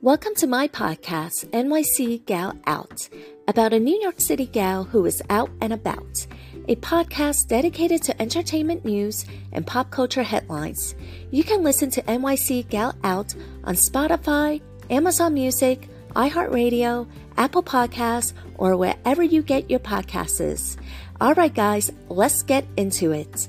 Welcome to my podcast, NYC Gal Out, about a New York City gal who is out and about. A podcast dedicated to entertainment news and pop culture headlines. You can listen to NYC Gal Out on Spotify, Amazon Music, iHeartRadio, Apple Podcasts, or wherever you get your podcasts. All right, guys, let's get into it.